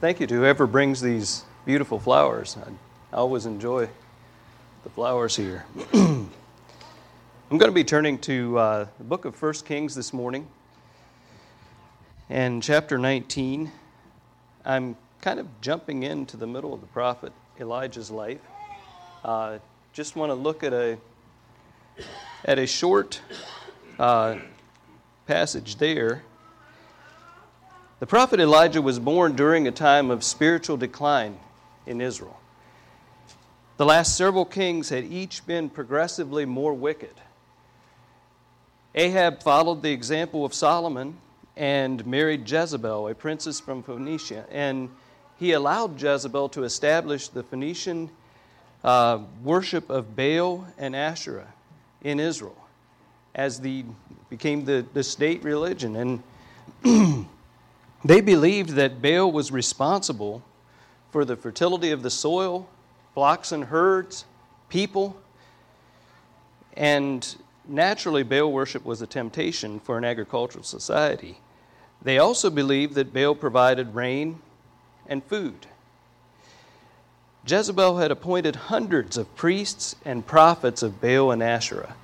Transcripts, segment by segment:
Thank you to whoever brings these beautiful flowers. I always enjoy the flowers here. I'm going to be turning to uh, the book of 1 Kings this morning and chapter 19. I'm kind of jumping into the middle of the prophet Elijah's life. Uh, just want to look at a at a short uh, passage there. The prophet Elijah was born during a time of spiritual decline in Israel. The last several kings had each been progressively more wicked. Ahab followed the example of Solomon and married Jezebel, a princess from Phoenicia, and he allowed Jezebel to establish the Phoenician uh, worship of Baal and Asherah in Israel as the became the, the state religion. And they believed that Baal was responsible for the fertility of the soil, flocks and herds, people. And naturally, Baal worship was a temptation for an agricultural society. They also believed that Baal provided rain and food. Jezebel had appointed hundreds of priests and prophets of Baal and Asherah,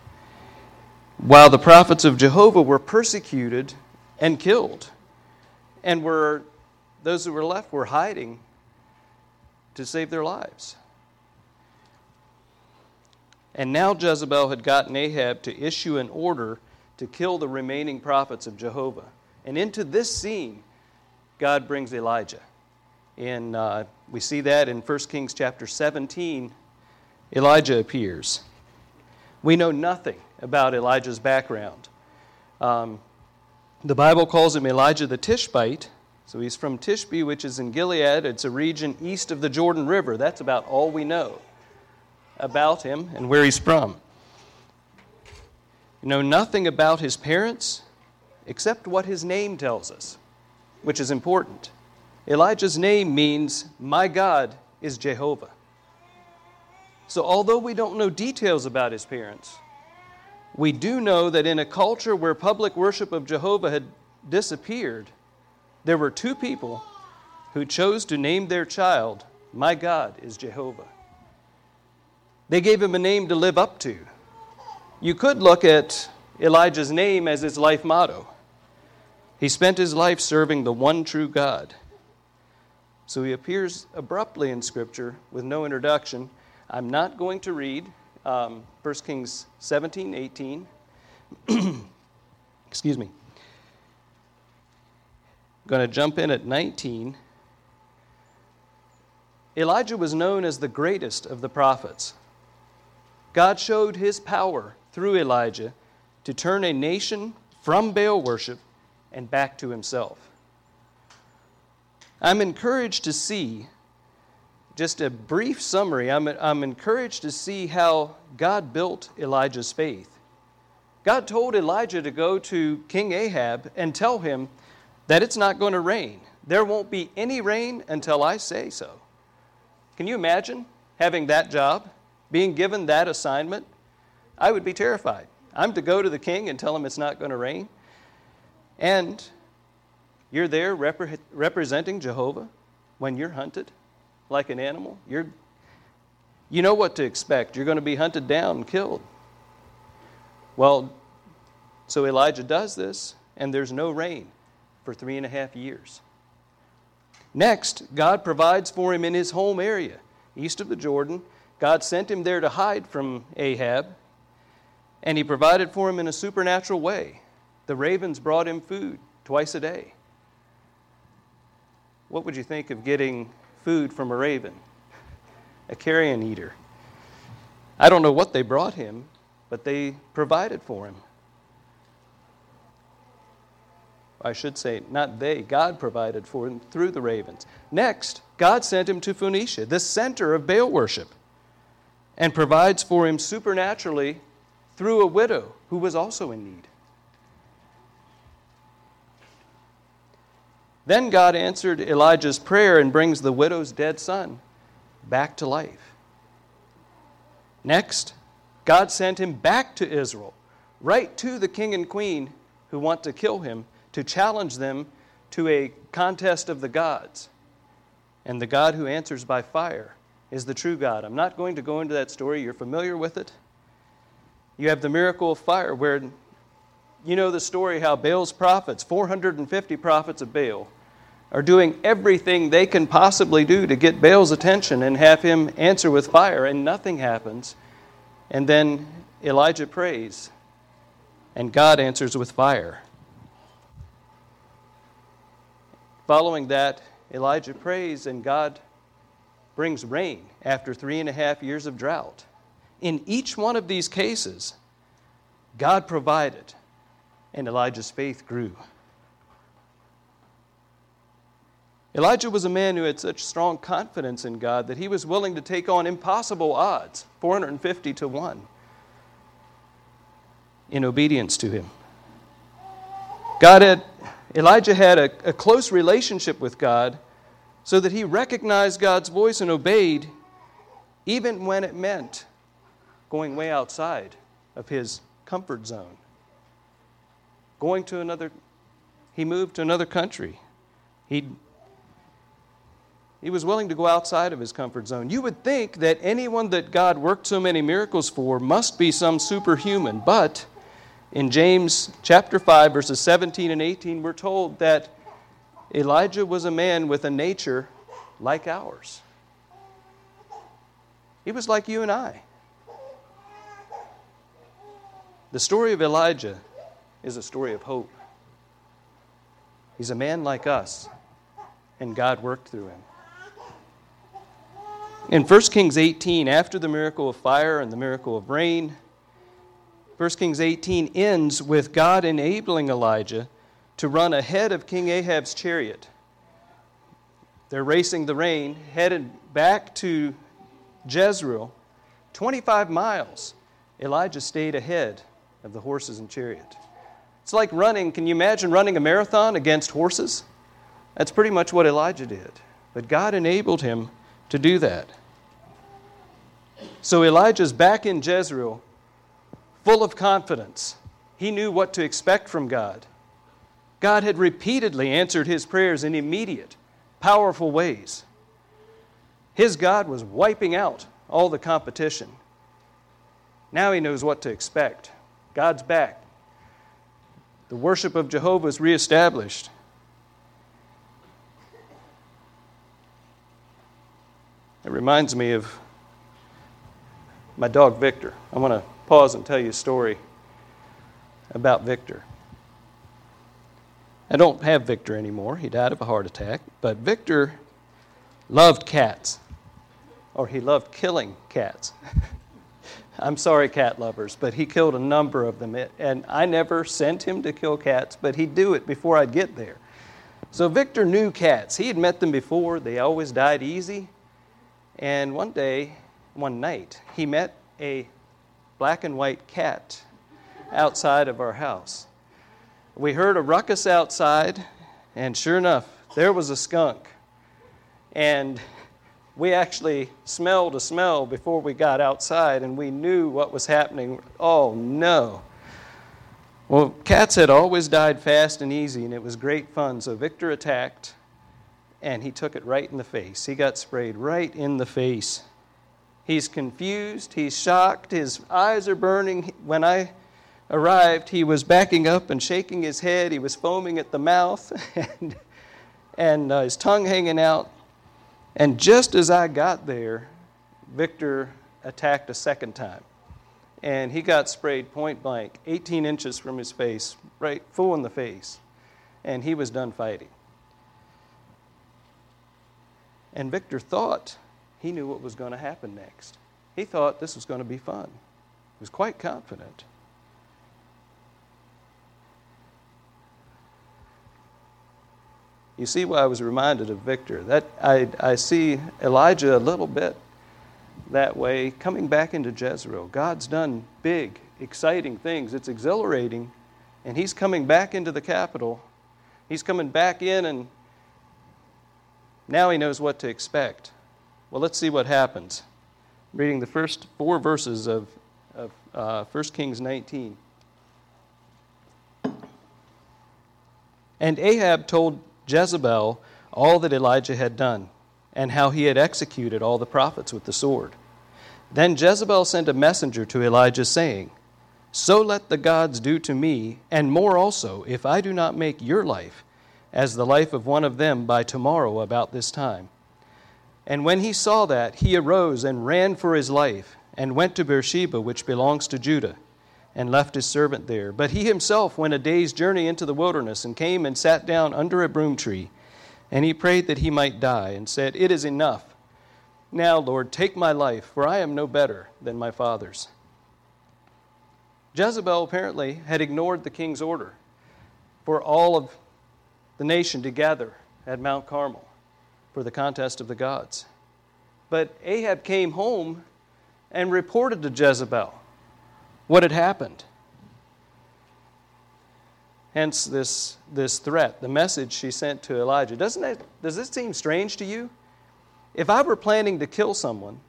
while the prophets of Jehovah were persecuted and killed, and were those who were left were hiding to save their lives. And now Jezebel had gotten Ahab to issue an order to kill the remaining prophets of Jehovah. And into this scene, God brings Elijah. And uh, we see that in 1 Kings chapter 17. Elijah appears. We know nothing about Elijah's background. Um, the Bible calls him Elijah the Tishbite. So he's from Tishbe, which is in Gilead. It's a region east of the Jordan River. That's about all we know about him and where he's from. You know nothing about his parents except what his name tells us, which is important. Elijah's name means, My God is Jehovah. So, although we don't know details about his parents, we do know that in a culture where public worship of Jehovah had disappeared, there were two people who chose to name their child, My God is Jehovah. They gave him a name to live up to. You could look at Elijah's name as his life motto. He spent his life serving the one true God. So he appears abruptly in Scripture with no introduction. I'm not going to read um, 1 Kings 17, 18. Excuse me. Going to jump in at 19. Elijah was known as the greatest of the prophets. God showed his power through Elijah to turn a nation from Baal worship and back to himself. I'm encouraged to see, just a brief summary, I'm, I'm encouraged to see how God built Elijah's faith. God told Elijah to go to King Ahab and tell him that it's not going to rain. There won't be any rain until I say so. Can you imagine having that job, being given that assignment? I would be terrified. I'm to go to the king and tell him it's not going to rain. And you're there repre- representing Jehovah when you're hunted like an animal. You're, you know what to expect. You're going to be hunted down and killed. Well, so Elijah does this, and there's no rain for three and a half years. Next, God provides for him in his home area, east of the Jordan. God sent him there to hide from Ahab, and he provided for him in a supernatural way. The ravens brought him food twice a day. What would you think of getting food from a raven? A carrion eater. I don't know what they brought him, but they provided for him. I should say, not they, God provided for him through the ravens. Next, God sent him to Phoenicia, the center of Baal worship, and provides for him supernaturally through a widow who was also in need. Then God answered Elijah's prayer and brings the widow's dead son back to life. Next, God sent him back to Israel, right to the king and queen who want to kill him, to challenge them to a contest of the gods. And the God who answers by fire is the true God. I'm not going to go into that story, you're familiar with it. You have the miracle of fire, where you know the story how Baal's prophets, 450 prophets of Baal, are doing everything they can possibly do to get Baal's attention and have him answer with fire, and nothing happens. And then Elijah prays, and God answers with fire. Following that, Elijah prays, and God brings rain after three and a half years of drought. In each one of these cases, God provided, and Elijah's faith grew. Elijah was a man who had such strong confidence in God that he was willing to take on impossible odds, 450 to 1, in obedience to him. God had, Elijah had a, a close relationship with God so that he recognized God's voice and obeyed even when it meant going way outside of his comfort zone. Going to another, he moved to another country. He he was willing to go outside of his comfort zone. You would think that anyone that God worked so many miracles for must be some superhuman, but in James chapter 5 verses 17 and 18 we're told that Elijah was a man with a nature like ours. He was like you and I. The story of Elijah is a story of hope. He's a man like us, and God worked through him. In 1 Kings 18, after the miracle of fire and the miracle of rain, 1 Kings 18 ends with God enabling Elijah to run ahead of King Ahab's chariot. They're racing the rain, headed back to Jezreel, 25 miles. Elijah stayed ahead of the horses and chariot. It's like running. Can you imagine running a marathon against horses? That's pretty much what Elijah did. But God enabled him to do that. So Elijah's back in Jezreel, full of confidence. He knew what to expect from God. God had repeatedly answered his prayers in immediate, powerful ways. His God was wiping out all the competition. Now he knows what to expect. God's back. The worship of Jehovah is reestablished. It reminds me of my dog Victor. I want to pause and tell you a story about Victor. I don't have Victor anymore. He died of a heart attack. But Victor loved cats, or he loved killing cats. I'm sorry, cat lovers, but he killed a number of them. And I never sent him to kill cats, but he'd do it before I'd get there. So Victor knew cats. He had met them before, they always died easy. And one day, one night, he met a black and white cat outside of our house. We heard a ruckus outside, and sure enough, there was a skunk. And we actually smelled a smell before we got outside, and we knew what was happening. Oh no. Well, cats had always died fast and easy, and it was great fun. So Victor attacked, and he took it right in the face. He got sprayed right in the face. He's confused, he's shocked, his eyes are burning. When I arrived, he was backing up and shaking his head, he was foaming at the mouth, and, and uh, his tongue hanging out. And just as I got there, Victor attacked a second time. And he got sprayed point blank, 18 inches from his face, right full in the face. And he was done fighting. And Victor thought he knew what was going to happen next. He thought this was going to be fun. He was quite confident. You see why I was reminded of Victor. That I, I see Elijah a little bit that way coming back into Jezreel. God's done big, exciting things. It's exhilarating. And he's coming back into the capital. He's coming back in and now he knows what to expect. Well, let's see what happens. reading the first four verses of, of uh, 1 Kings 19. And Ahab told Jezebel all that Elijah had done. and how he had executed all the prophets with the sword. Then Jezebel sent a messenger to Elijah, saying, So let the gods do to me, and more also, if I do not make your life as the life of one of them by tomorrow about this time. And when he saw that, he arose and ran for his life, and went to Beersheba, which belongs to Judah, and left his servant there. But he himself went a day's journey into the wilderness, and came and sat down under a broom tree. And he prayed that he might die, and said, It is enough. Now, Lord, take my life, for I am no better than my father's. Jezebel apparently had ignored the king's order for all of the nation to gather at Mount Carmel for the contest of the gods. But Ahab came home and reported to Jezebel what had happened. Hence, this, this threat, the message she sent to Elijah. Doesn't it, does this seem strange to you? If I were planning to kill someone,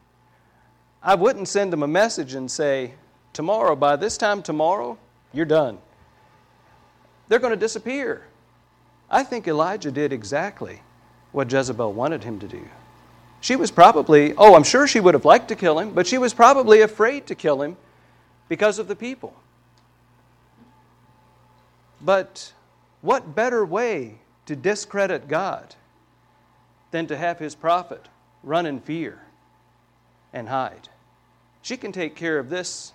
I wouldn't send them a message and say, Tomorrow, by this time tomorrow, you're done. They're going to disappear. I think Elijah did exactly what Jezebel wanted him to do. She was probably, oh, I'm sure she would have liked to kill him, but she was probably afraid to kill him because of the people. But what better way to discredit God than to have his prophet run in fear and hide? She can take care of this,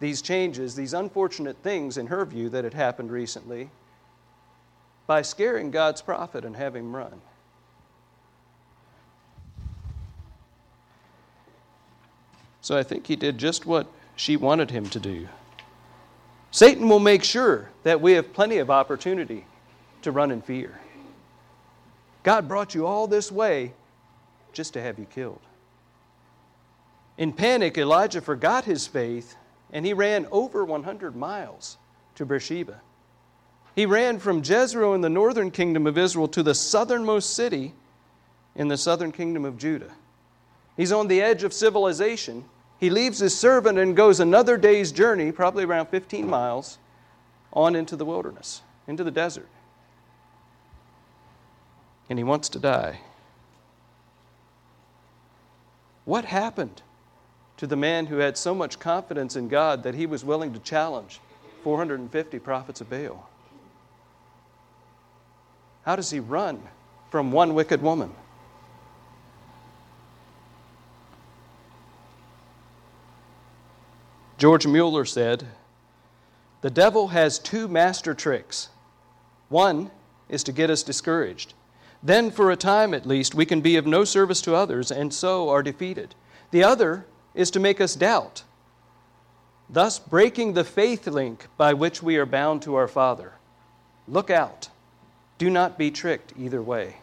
these changes, these unfortunate things in her view that had happened recently by scaring God's prophet and having him run. So I think he did just what she wanted him to do. Satan will make sure that we have plenty of opportunity to run in fear. God brought you all this way just to have you killed. In panic, Elijah forgot his faith and he ran over 100 miles to Beersheba. He ran from Jezreel in the northern kingdom of Israel to the southernmost city in the southern kingdom of Judah. He's on the edge of civilization he leaves his servant and goes another day's journey, probably around 15 miles, on into the wilderness, into the desert. And he wants to die. What happened to the man who had so much confidence in God that he was willing to challenge 450 prophets of Baal? How does he run from one wicked woman? George Mueller said, The devil has two master tricks. One is to get us discouraged. Then, for a time at least, we can be of no service to others and so are defeated. The other is to make us doubt, thus breaking the faith link by which we are bound to our Father. Look out. Do not be tricked either way.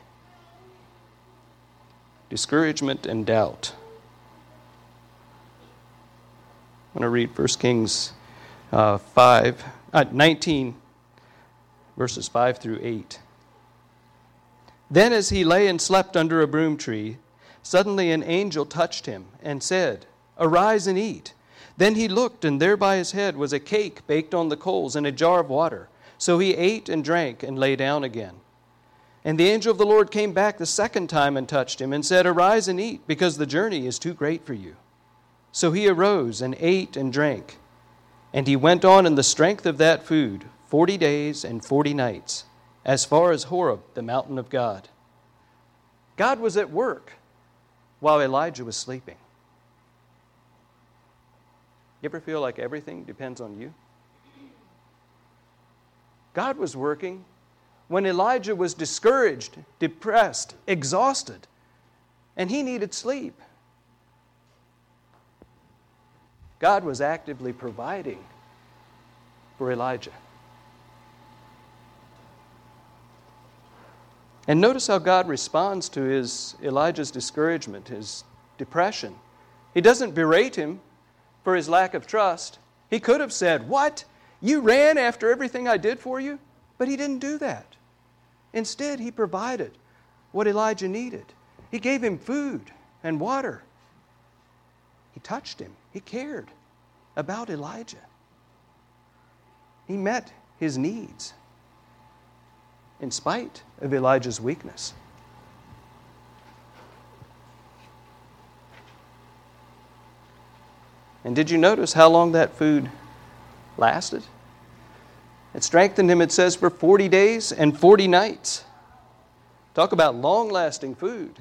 Discouragement and doubt. I'm going to read 1 Kings uh, 5, uh, 19, verses 5 through 8. Then, as he lay and slept under a broom tree, suddenly an angel touched him and said, Arise and eat. Then he looked, and there by his head was a cake baked on the coals and a jar of water. So he ate and drank and lay down again. And the angel of the Lord came back the second time and touched him and said, Arise and eat, because the journey is too great for you. So he arose and ate and drank. And he went on in the strength of that food forty days and forty nights, as far as Horeb, the mountain of God. God was at work while Elijah was sleeping. You ever feel like everything depends on you? God was working when Elijah was discouraged, depressed, exhausted, and he needed sleep. God was actively providing for Elijah. And notice how God responds to his Elijah's discouragement, his depression. He doesn't berate him for his lack of trust. He could have said, "What? You ran after everything I did for you, but he didn't do that. Instead, he provided what Elijah needed. He gave him food and water. He touched him. He cared about Elijah. He met his needs in spite of Elijah's weakness. And did you notice how long that food lasted? It strengthened him, it says, for 40 days and 40 nights. Talk about long lasting food.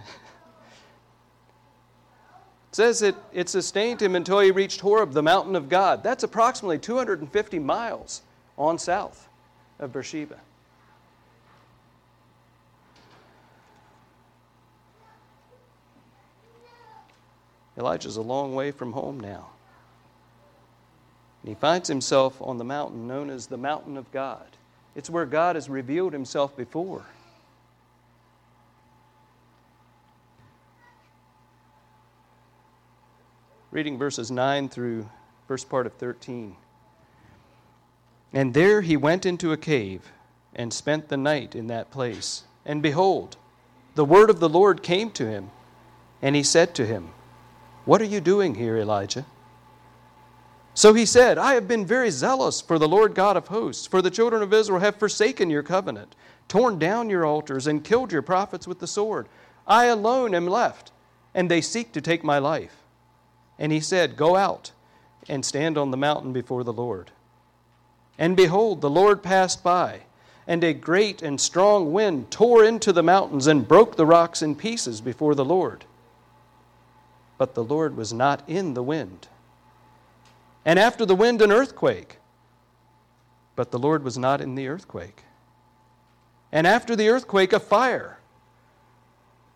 It says it, it sustained him until he reached Horeb, the mountain of God. That's approximately 250 miles on south of Beersheba. Elijah's a long way from home now. And he finds himself on the mountain known as the mountain of God. It's where God has revealed himself before. Reading verses 9 through first part of 13. And there he went into a cave and spent the night in that place. And behold, the word of the Lord came to him, and he said to him, what are you doing here, Elijah? So he said, I have been very zealous for the Lord God of hosts, for the children of Israel have forsaken your covenant, torn down your altars, and killed your prophets with the sword. I alone am left, and they seek to take my life. And he said, Go out and stand on the mountain before the Lord. And behold, the Lord passed by, and a great and strong wind tore into the mountains and broke the rocks in pieces before the Lord but the Lord was not in the wind. And after the wind, an earthquake, but the Lord was not in the earthquake. And after the earthquake, a fire,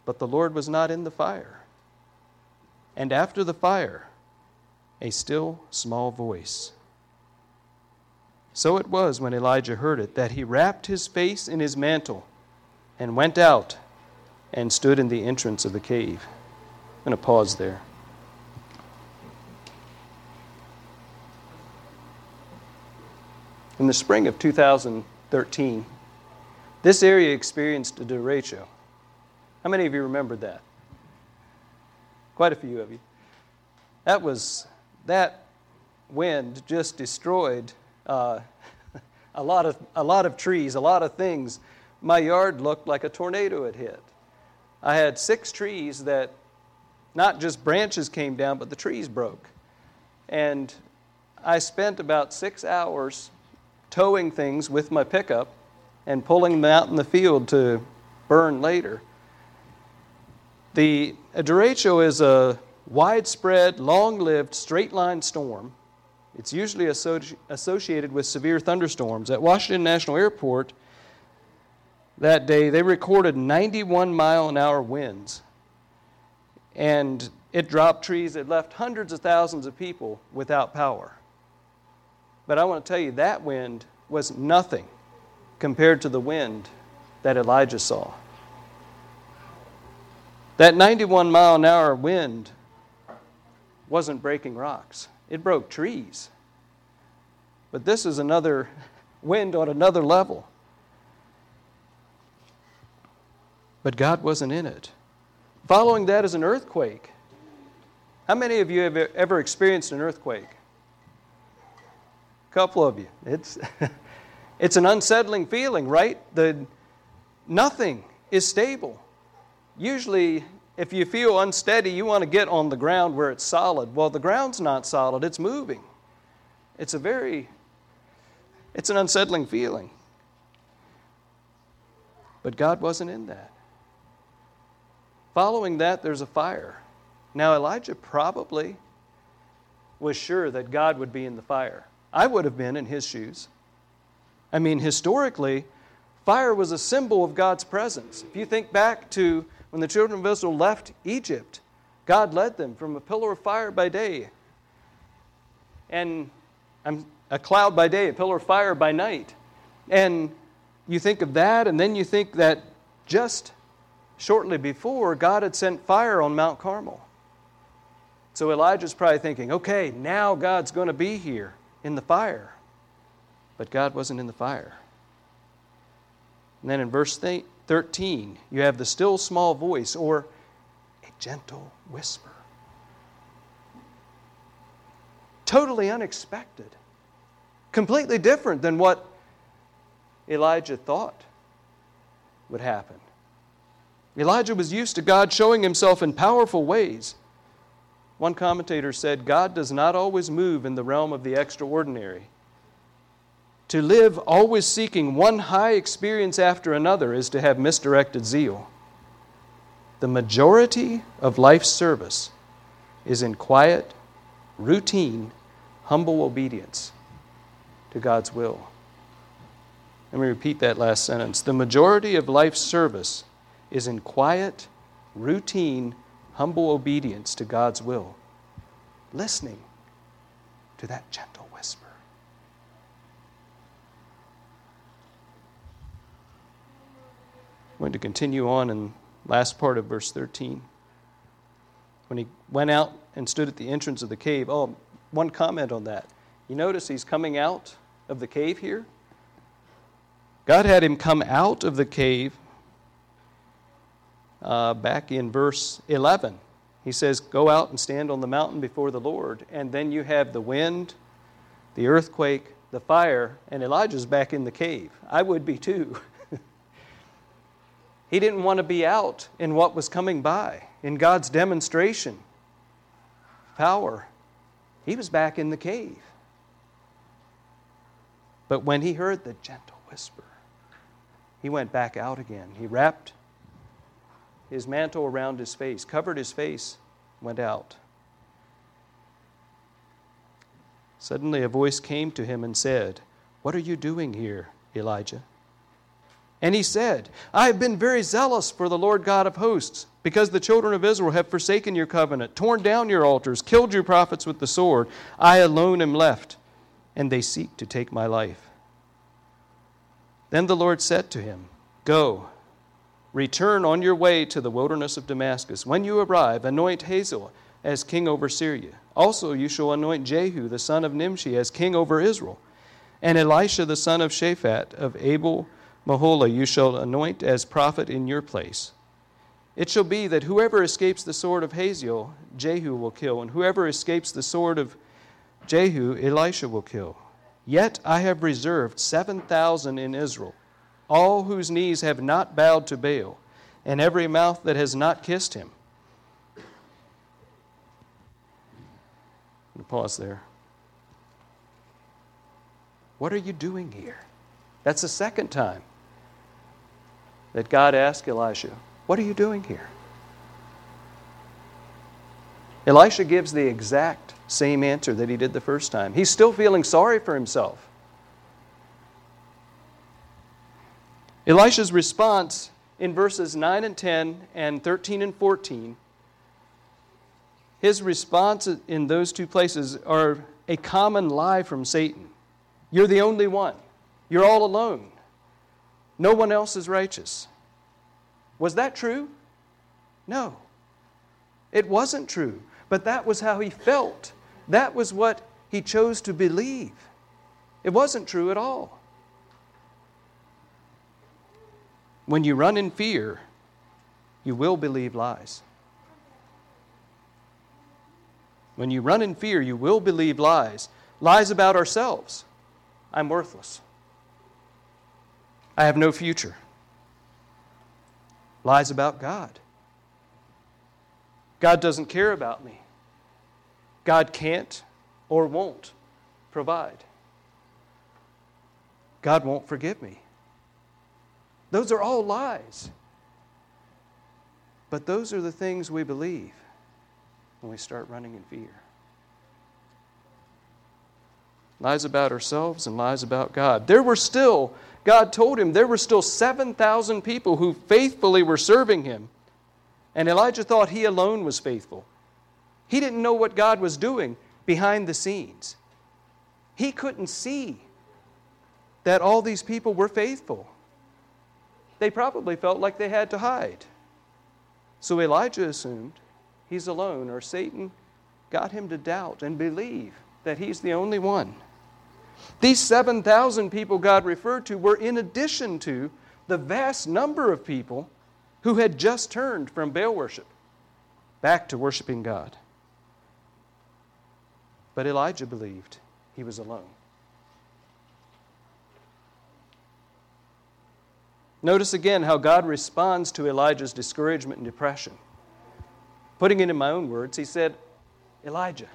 but the Lord was not in the fire. And after the fire, a still small voice. So it was when Elijah heard it that he wrapped his face in his mantle and went out and stood in the entrance of the cave. I'm going to pause there. In the spring of 2013, this area experienced a derecho. How many of you remembered that? Quite a few of you. That was that wind just destroyed uh, a lot of a lot of trees, a lot of things. My yard looked like a tornado had hit. I had six trees that not just branches came down, but the trees broke. And I spent about six hours towing things with my pickup and pulling them out in the field to burn later. The derecho is a widespread, long lived, straight line storm. It's usually associ- associated with severe thunderstorms. At Washington National Airport that day, they recorded 91 mile an hour winds and it dropped trees. It left hundreds of thousands of people without power. But I want to tell you, that wind was nothing compared to the wind that Elijah saw. That 91 mile an hour wind wasn't breaking rocks, it broke trees. But this is another wind on another level. But God wasn't in it. Following that is an earthquake. How many of you have ever experienced an earthquake? A couple of you. It's, it's an unsettling feeling, right? The, nothing is stable. Usually, if you feel unsteady, you want to get on the ground where it's solid. Well, the ground's not solid, it's moving. It's a very, it's an unsettling feeling. But God wasn't in that. Following that, there's a fire. Now, Elijah probably was sure that God would be in the fire. I would have been in his shoes. I mean, historically, fire was a symbol of God's presence. If you think back to when the children of Israel left Egypt, God led them from a pillar of fire by day and a cloud by day, a pillar of fire by night. And you think of that, and then you think that just shortly before, God had sent fire on Mount Carmel. So Elijah's probably thinking, okay, now God's going to be here in the fire. But God wasn't in the fire. And then in verse 13, you have the still small voice or a gentle whisper. Totally unexpected. Completely different than what Elijah thought would happen. Elijah was used to God showing himself in powerful ways. One commentator said, God does not always move in the realm of the extraordinary. To live always seeking one high experience after another is to have misdirected zeal. The majority of life's service is in quiet, routine, humble obedience to God's will. Let me repeat that last sentence. The majority of life's service is in quiet, routine, humble obedience to God's will, listening to that gentle whisper. I'm going to continue on in last part of verse 13. When he went out and stood at the entrance of the cave, oh, one comment on that. You notice he's coming out of the cave here? God had him come out of the cave uh, back in verse 11. He says, Go out and stand on the mountain before the Lord. And then you have the wind, the earthquake, the fire, and Elijah's back in the cave. I would be too. he didn't want to be out in what was coming by, in God's demonstration, power. He was back in the cave. But when he heard the gentle whisper, he went back out again. He wrapped his mantle around his face, covered his face, went out. Suddenly a voice came to him and said, What are you doing here, Elijah? And he said, I have been very zealous for the Lord God of hosts, because the children of Israel have forsaken your covenant, torn down your altars, killed your prophets with the sword. I alone am left, and they seek to take my life. Then the Lord said to him, Go, return on your way to the wilderness of Damascus. When you arrive, anoint Hazael as king over Syria. Also, you shall anoint Jehu, the son of Nimshi, as king over Israel. And Elisha, the son of Shaphat of Abel Meholah, you shall anoint as prophet in your place. It shall be that whoever escapes the sword of Hazael, Jehu will kill, and whoever escapes the sword of Jehu, Elisha will kill. Yet I have reserved 7,000 in Israel, all whose knees have not bowed to Baal, and every mouth that has not kissed him. Pause there. What are you doing here? That's the second time that God asked Elisha, What are you doing here? Elisha gives the exact same answer that he did the first time. He's still feeling sorry for himself. Elisha's response in verses 9 and 10 and 13 and 14, his response in those two places are a common lie from Satan. You're the only one. You're all alone. No one else is righteous. Was that true? No. It wasn't true. But that was how he felt. That was what he chose to believe. It wasn't true at all. When you run in fear, you will believe lies. When you run in fear, you will believe lies. Lies about ourselves. I'm worthless. I have no future. Lies about God. God doesn't care about me. God can't or won't provide. God won't forgive me. Those are all lies. But those are the things we believe when we start running in fear. Lies about ourselves and lies about God. There were still, God told him, there were still 7,000 people who faithfully were serving him. And Elijah thought he alone was faithful. He didn't know what God was doing behind the scenes. He couldn't see that all these people were faithful. They probably felt like they had to hide. So Elijah assumed he's alone, or Satan got him to doubt and believe that he's the only one. These 7,000 people God referred to were in addition to the vast number of people who had just turned from Baal worship back to worshiping God. But Elijah believed he was alone. Notice again how God responds to Elijah's discouragement and depression. Putting it in my own words, he said, Elijah,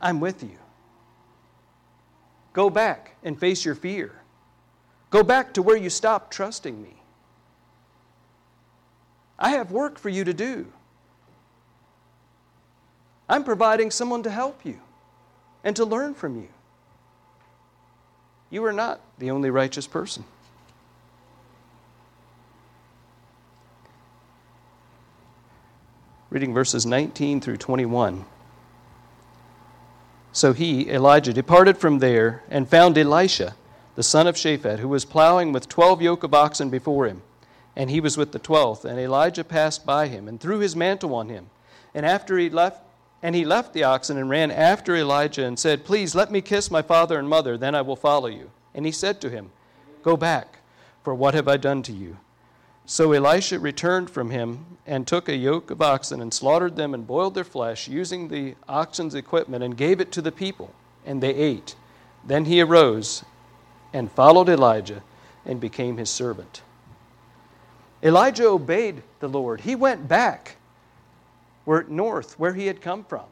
I'm with you. Go back and face your fear. Go back to where you stopped trusting me. I have work for you to do. I'm providing someone to help you and to learn from you. You are not the only righteous person. Reading verses 19 through 21. So he, Elijah, departed from there and found Elisha, the son of Shaphat, who was plowing with twelve yoke of oxen before him. And he was with the twelfth. And Elijah passed by him and threw his mantle on him. And after he left, and he left the oxen and ran after Elijah and said, Please let me kiss my father and mother, then I will follow you. And he said to him, Go back, for what have I done to you? So Elisha returned from him and took a yoke of oxen and slaughtered them and boiled their flesh, using the oxen's equipment, and gave it to the people, and they ate. Then he arose and followed Elijah and became his servant. Elijah obeyed the Lord. He went back where, north, where he had come from.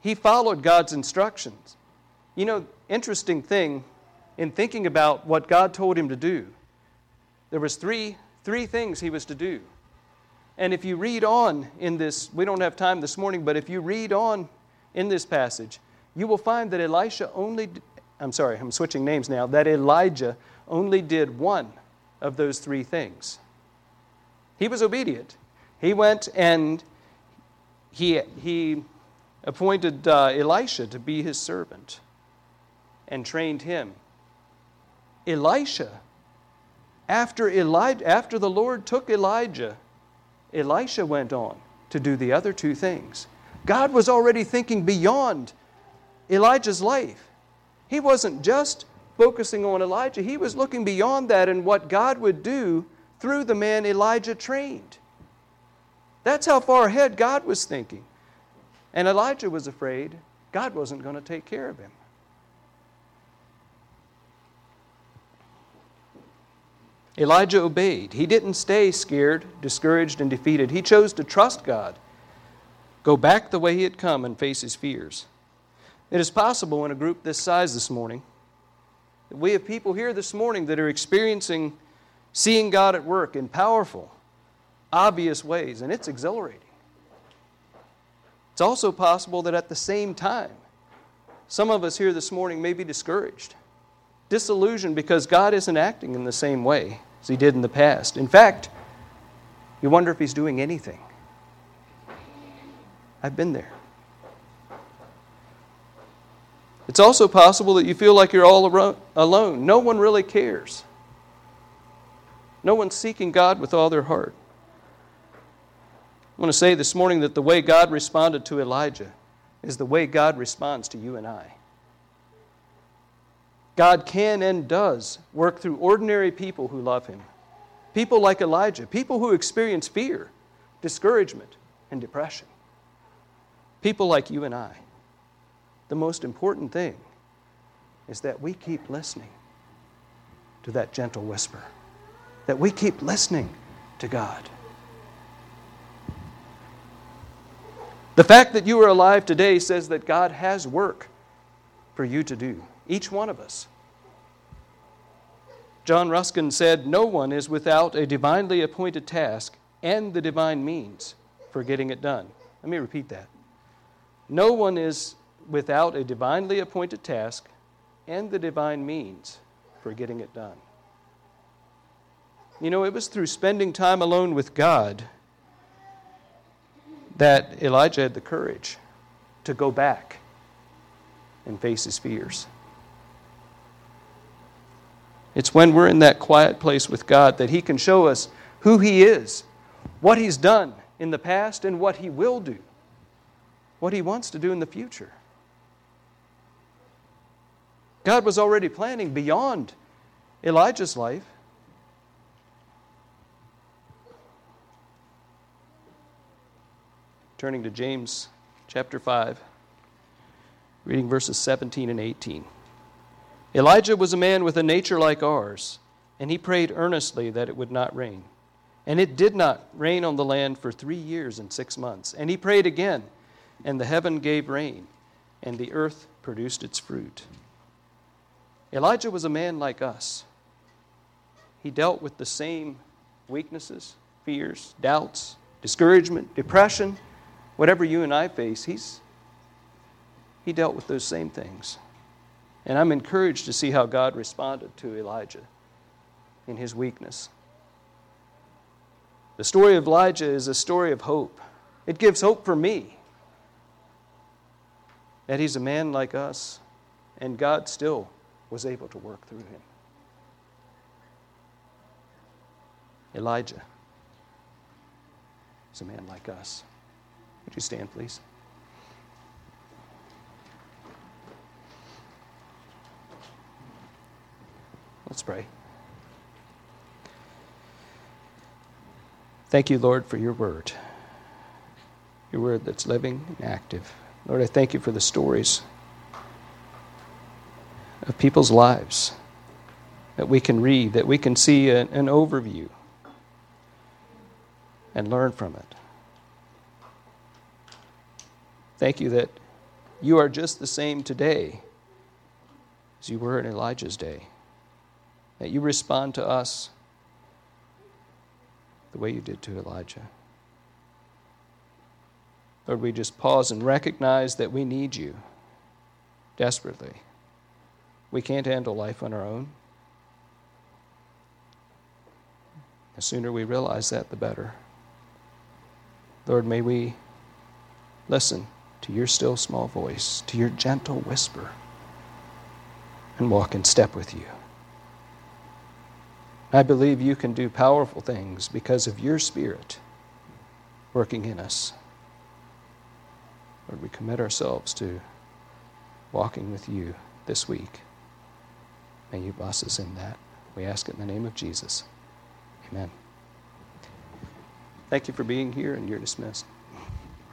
He followed God's instructions. You know, interesting thing in thinking about what God told him to do. There was three, three things he was to do. And if you read on in this, we don't have time this morning, but if you read on in this passage, you will find that Elisha only, I'm sorry, I'm switching names now, that Elijah only did one of those three things. He was obedient. He went and he, he appointed uh, Elisha to be his servant and trained him. Elisha, after, Elijah, after the Lord took Elijah, Elisha went on to do the other two things. God was already thinking beyond Elijah's life. He wasn't just focusing on Elijah, he was looking beyond that and what God would do through the man Elijah trained. That's how far ahead God was thinking. And Elijah was afraid God wasn't going to take care of him. Elijah obeyed. He didn't stay scared, discouraged, and defeated. He chose to trust God, go back the way he had come, and face his fears. It is possible in a group this size this morning that we have people here this morning that are experiencing seeing God at work in powerful, obvious ways, and it's exhilarating. It's also possible that at the same time, some of us here this morning may be discouraged disillusioned because God isn't acting in the same way as He did in the past. In fact, you wonder if He's doing anything. I've been there. It's also possible that you feel like you're all alone. No one really cares. No one's seeking God with all their heart. I want to say this morning that the way God responded to Elijah is the way God responds to you and I. God can and does work through ordinary people who love Him. People like Elijah, people who experience fear, discouragement, and depression. People like you and I. The most important thing is that we keep listening to that gentle whisper, that we keep listening to God. The fact that you are alive today says that God has work for you to do. Each one of us. John Ruskin said, No one is without a divinely appointed task and the divine means for getting it done. Let me repeat that. No one is without a divinely appointed task and the divine means for getting it done. You know, it was through spending time alone with God that Elijah had the courage to go back and face his fears. It's when we're in that quiet place with God that He can show us who He is, what He's done in the past, and what He will do, what He wants to do in the future. God was already planning beyond Elijah's life. Turning to James chapter 5, reading verses 17 and 18. Elijah was a man with a nature like ours, and he prayed earnestly that it would not rain. And it did not rain on the land for three years and six months. And he prayed again, and the heaven gave rain, and the earth produced its fruit. Elijah was a man like us. He dealt with the same weaknesses, fears, doubts, discouragement, depression, whatever you and I face. He's, he dealt with those same things. And I'm encouraged to see how God responded to Elijah in his weakness. The story of Elijah is a story of hope. It gives hope for me that he's a man like us, and God still was able to work through him. Elijah is a man like us. Would you stand, please? Let's pray. Thank you, Lord, for your word, your word that's living and active. Lord, I thank you for the stories of people's lives that we can read, that we can see an, an overview and learn from it. Thank you that you are just the same today as you were in Elijah's day, that you respond to us the way you did to Elijah. Lord, we just pause and recognize that we need you desperately. We can't handle life on our own. The sooner we realize that, the better. Lord, may we listen to your still small voice, to your gentle whisper, and walk in step with you. I believe you can do powerful things because of your Spirit working in us. Lord, we commit ourselves to walking with you this week. May you bless us in that. We ask it in the name of Jesus. Amen. Thank you for being here, and you're dismissed.